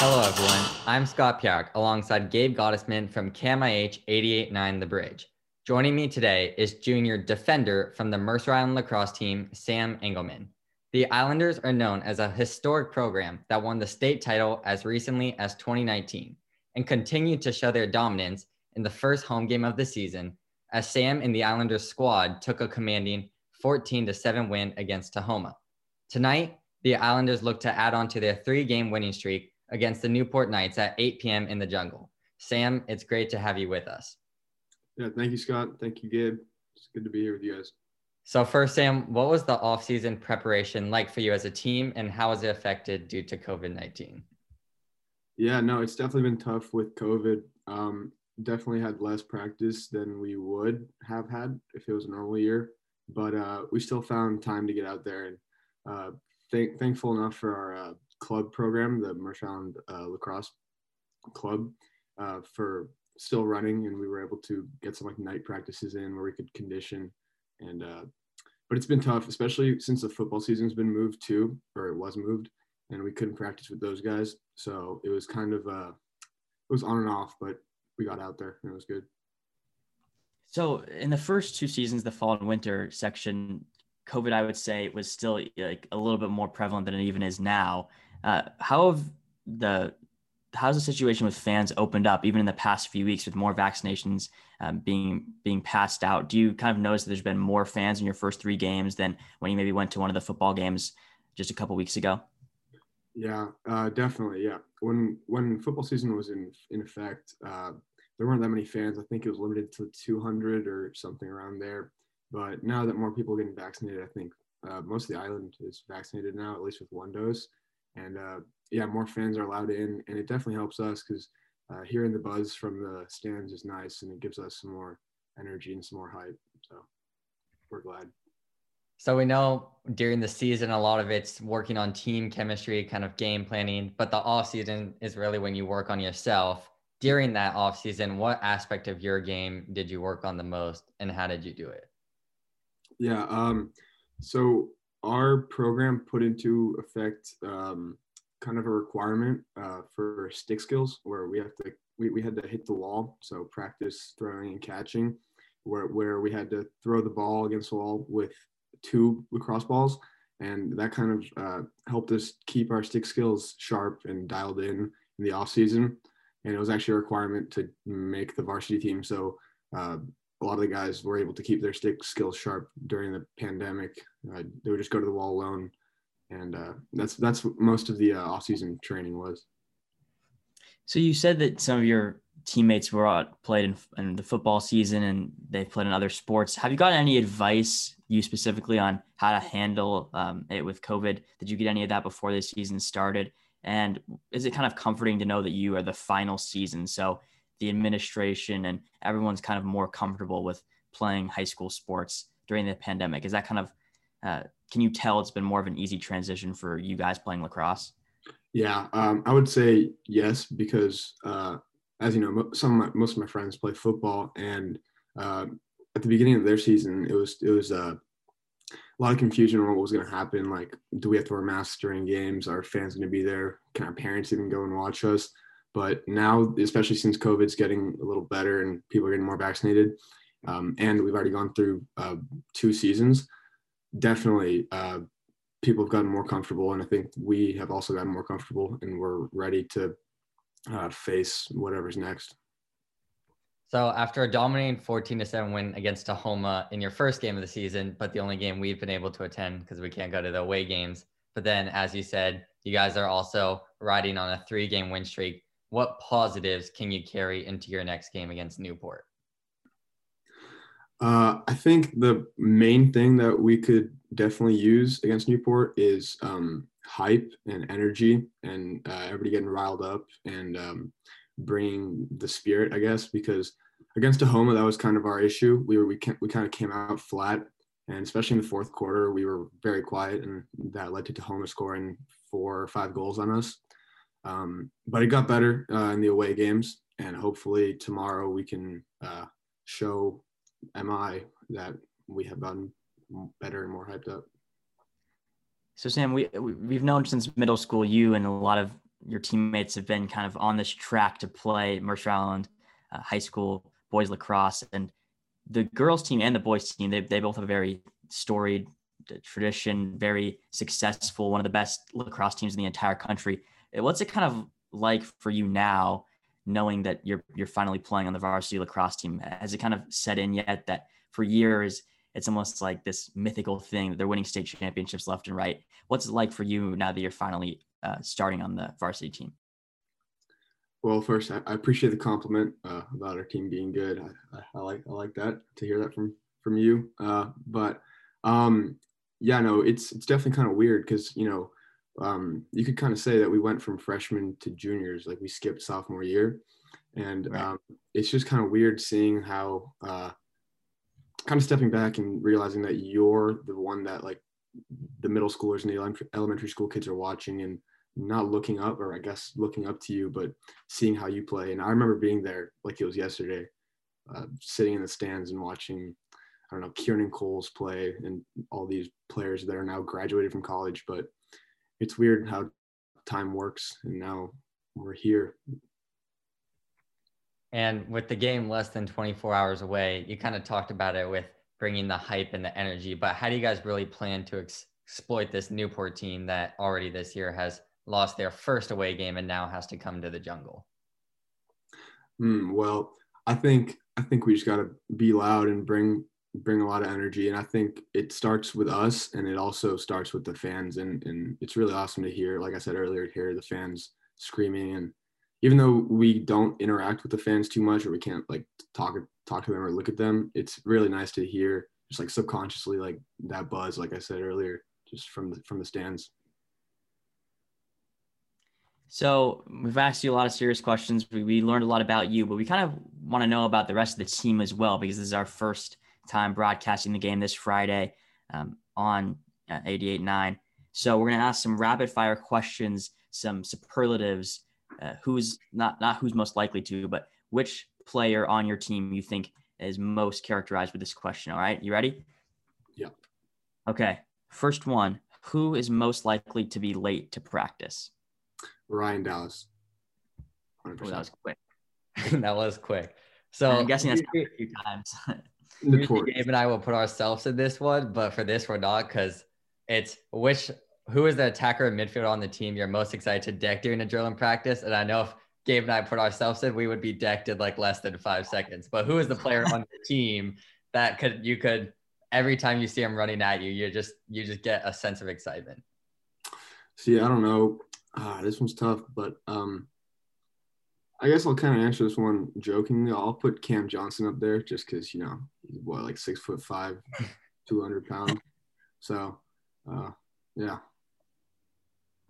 Hello, everyone. I'm Scott Pirak alongside Gabe Gottesman from KMIH 889 The Bridge. Joining me today is junior defender from the Mercer Island lacrosse team, Sam Engelman. The Islanders are known as a historic program that won the state title as recently as 2019 and continue to show their dominance in the first home game of the season as Sam and the Islanders squad took a commanding 14 to 7 win against Tahoma. Tonight, the Islanders look to add on to their three game winning streak against the Newport Knights at 8 p.m. in the jungle. Sam, it's great to have you with us. Yeah, thank you, Scott. Thank you, Gabe. It's good to be here with you guys. So, first, Sam, what was the offseason preparation like for you as a team, and how was it affected due to COVID 19? Yeah, no, it's definitely been tough with COVID. Um, definitely had less practice than we would have had if it was a normal year, but uh, we still found time to get out there and uh, th- thankful enough for our uh, club program, the Mercer Island uh, Lacrosse Club, uh, for still running, and we were able to get some like night practices in where we could condition and uh, but it's been tough, especially since the football season's been moved too, or it was moved, and we couldn't practice with those guys. So it was kind of uh, it was on and off, but we got out there and it was good. So in the first two seasons, the fall and winter section, COVID, I would say, was still like a little bit more prevalent than it even is now. Uh, how have the how's the situation with fans opened up even in the past few weeks with more vaccinations um, being being passed out? Do you kind of notice that there's been more fans in your first three games than when you maybe went to one of the football games just a couple weeks ago? Yeah uh, definitely yeah. When when football season was in in effect uh, there weren't that many fans. I think it was limited to 200 or something around there. But now that more people are getting vaccinated i think uh, most of the island is vaccinated now at least with one dose and uh, yeah, more fans are allowed in, and it definitely helps us because uh, hearing the buzz from the stands is nice, and it gives us some more energy and some more hype. So we're glad. So we know during the season, a lot of it's working on team chemistry, kind of game planning, but the off season is really when you work on yourself. During that off season, what aspect of your game did you work on the most, and how did you do it? Yeah. Um, so our program put into effect um, kind of a requirement uh, for stick skills where we have to we, we had to hit the wall. So practice throwing and catching where, where we had to throw the ball against the wall with two lacrosse balls. And that kind of uh, helped us keep our stick skills sharp and dialed in in the off season. And it was actually a requirement to make the varsity team. So uh, a lot of the guys were able to keep their stick skills sharp during the pandemic uh, they would just go to the wall alone and uh, that's that's what most of the uh, off-season training was. So you said that some of your teammates were out, played in, in, the football season and they've played in other sports. Have you got any advice, you specifically, on how to handle um, it with COVID? Did you get any of that before the season started? And is it kind of comforting to know that you are the final season? So the administration and everyone's kind of more comfortable with playing high school sports during the pandemic. Is that kind of uh, can you tell it's been more of an easy transition for you guys playing lacrosse? Yeah, um, I would say yes because uh, as you know, some of my, most of my friends play football, and uh, at the beginning of their season, it was it was uh, a lot of confusion on what was going to happen. Like, do we have to wear masks during games? Are fans going to be there? Can our parents even go and watch us? But now, especially since COVID's getting a little better and people are getting more vaccinated, um, and we've already gone through uh, two seasons, definitely uh, people have gotten more comfortable, and I think we have also gotten more comfortable, and we're ready to uh, face whatever's next. So after a dominating 14 to 7 win against Tahoma in your first game of the season, but the only game we've been able to attend because we can't go to the away games. But then, as you said, you guys are also riding on a three game win streak. What positives can you carry into your next game against Newport? Uh, I think the main thing that we could definitely use against Newport is um, hype and energy and uh, everybody getting riled up and um, bringing the spirit, I guess, because against Tahoma, that was kind of our issue. We were we, we kind of came out flat, and especially in the fourth quarter, we were very quiet, and that led to Tahoma scoring four or five goals on us. Um, but it got better uh, in the away games, and hopefully tomorrow we can uh, show MI that we have gotten better and more hyped up. So Sam, we we've known since middle school you and a lot of your teammates have been kind of on this track to play Mercer Island uh, High School boys lacrosse, and the girls team and the boys team they they both have a very storied tradition, very successful, one of the best lacrosse teams in the entire country. What's it kind of like for you now, knowing that you're you're finally playing on the varsity lacrosse team? Has it kind of set in yet that for years it's almost like this mythical thing that they're winning state championships left and right? What's it like for you now that you're finally uh, starting on the varsity team? Well, first, I, I appreciate the compliment uh, about our team being good. I, I, I, like I like that to hear that from from you. Uh, but um, yeah, no, it's it's definitely kind of weird because you know um, you could kind of say that we went from freshmen to juniors, like we skipped sophomore year, and right. um, it's just kind of weird seeing how uh, kind of stepping back and realizing that you're the one that like the middle schoolers and the elementary school kids are watching and not looking up or i guess looking up to you but seeing how you play and i remember being there like it was yesterday uh, sitting in the stands and watching i don't know kieran coles play and all these players that are now graduated from college but it's weird how time works and now we're here and with the game less than 24 hours away you kind of talked about it with bringing the hype and the energy but how do you guys really plan to ex- exploit this newport team that already this year has lost their first away game and now has to come to the jungle? Mm, well, I think I think we just got to be loud and bring bring a lot of energy, and I think it starts with us, and it also starts with the fans, and and it's really awesome to hear. Like I said earlier, hear the fans screaming, and even though we don't interact with the fans too much, or we can't like talk talk to them or look at them, it's really nice to hear just like subconsciously like that buzz, like I said earlier, just from the from the stands. So we've asked you a lot of serious questions. We, we learned a lot about you, but we kind of want to know about the rest of the team as well, because this is our first time broadcasting the game this Friday um, on uh, 88.9. So we're going to ask some rapid fire questions, some superlatives. Uh, who's not not who's most likely to, but which player on your team you think is most characterized with this question? All right, you ready? Yeah. Okay. First one: Who is most likely to be late to practice? Ryan Dallas. Oh, that was quick. that was quick. So I'm guessing that's a few times. Gabe and I will put ourselves in this one, but for this we're not because it's which who is the attacker and midfielder on the team you're most excited to deck during a drill and practice? And I know if Gabe and I put ourselves in, we would be decked in like less than five seconds. But who is the player on the team that could you could every time you see him running at you, you just you just get a sense of excitement. See, I don't know. Ah, this one's tough, but um, I guess I'll kind of answer this one jokingly. I'll put Cam Johnson up there just because you know he's what like six foot five, two hundred pounds. So, uh, yeah.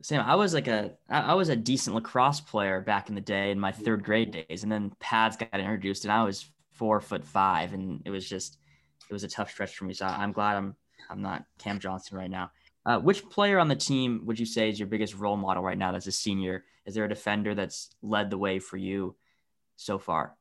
Sam, I was like a I was a decent lacrosse player back in the day in my third grade days, and then pads got introduced, and I was four foot five, and it was just it was a tough stretch for me. So I'm glad I'm I'm not Cam Johnson right now. Uh, which player on the team would you say is your biggest role model right now that's a senior? Is there a defender that's led the way for you so far?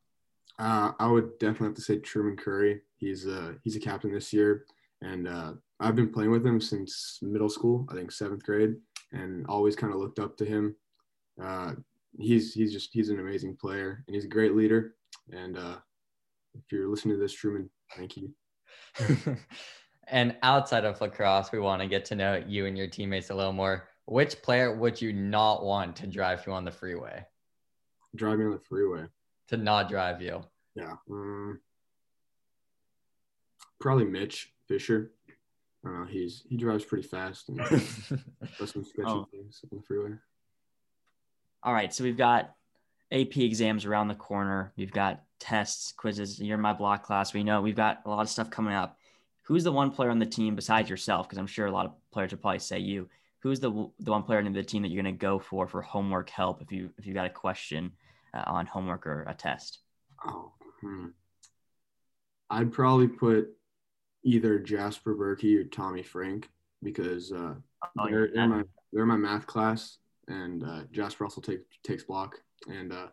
Uh, I would definitely have to say Truman Curry. He's a he's a captain this year, and uh, I've been playing with him since middle school. I think seventh grade, and always kind of looked up to him. Uh, he's he's just he's an amazing player, and he's a great leader. And uh, if you're listening to this, Truman, thank you. And outside of lacrosse, we want to get to know you and your teammates a little more. Which player would you not want to drive you on the freeway? Drive me on the freeway. To not drive you. Yeah. Um, probably Mitch Fisher. Uh, he's he drives pretty fast and does some sketchy oh. things on the freeway. All right, so we've got AP exams around the corner. We've got tests, quizzes. You're in my block class. We know we've got a lot of stuff coming up who's the one player on the team besides yourself? Because I'm sure a lot of players would probably say you. Who's the the one player in the team that you're going to go for for homework help if you if you got a question uh, on homework or a test? Oh, hmm. I'd probably put either Jasper Berkey or Tommy Frank because uh, oh, they're, in my they're my math class, and uh, Jasper also take, takes block, and uh,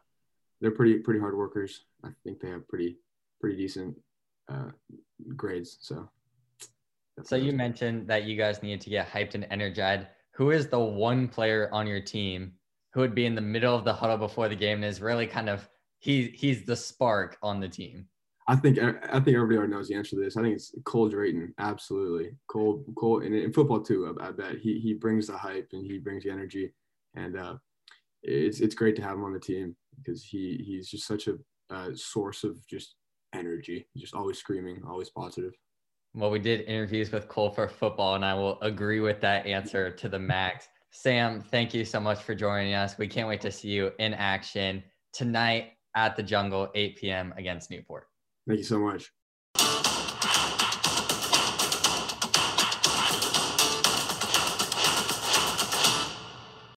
they're pretty pretty hard workers. I think they have pretty pretty decent uh, grades. So so you mentioned that you guys needed to get hyped and energized. Who is the one player on your team who would be in the middle of the huddle before the game and is really kind of he he's the spark on the team. I think I think everybody already knows the answer to this. I think it's Cole Drayton. Absolutely, Cole Cole and in football too. I, I, bet he he brings the hype and he brings the energy, and uh, it's it's great to have him on the team because he he's just such a uh, source of just energy, just always screaming, always positive. Well, we did interviews with Cole for football, and I will agree with that answer to the max. Sam, thank you so much for joining us. We can't wait to see you in action tonight at the Jungle, 8 p.m. against Newport. Thank you so much.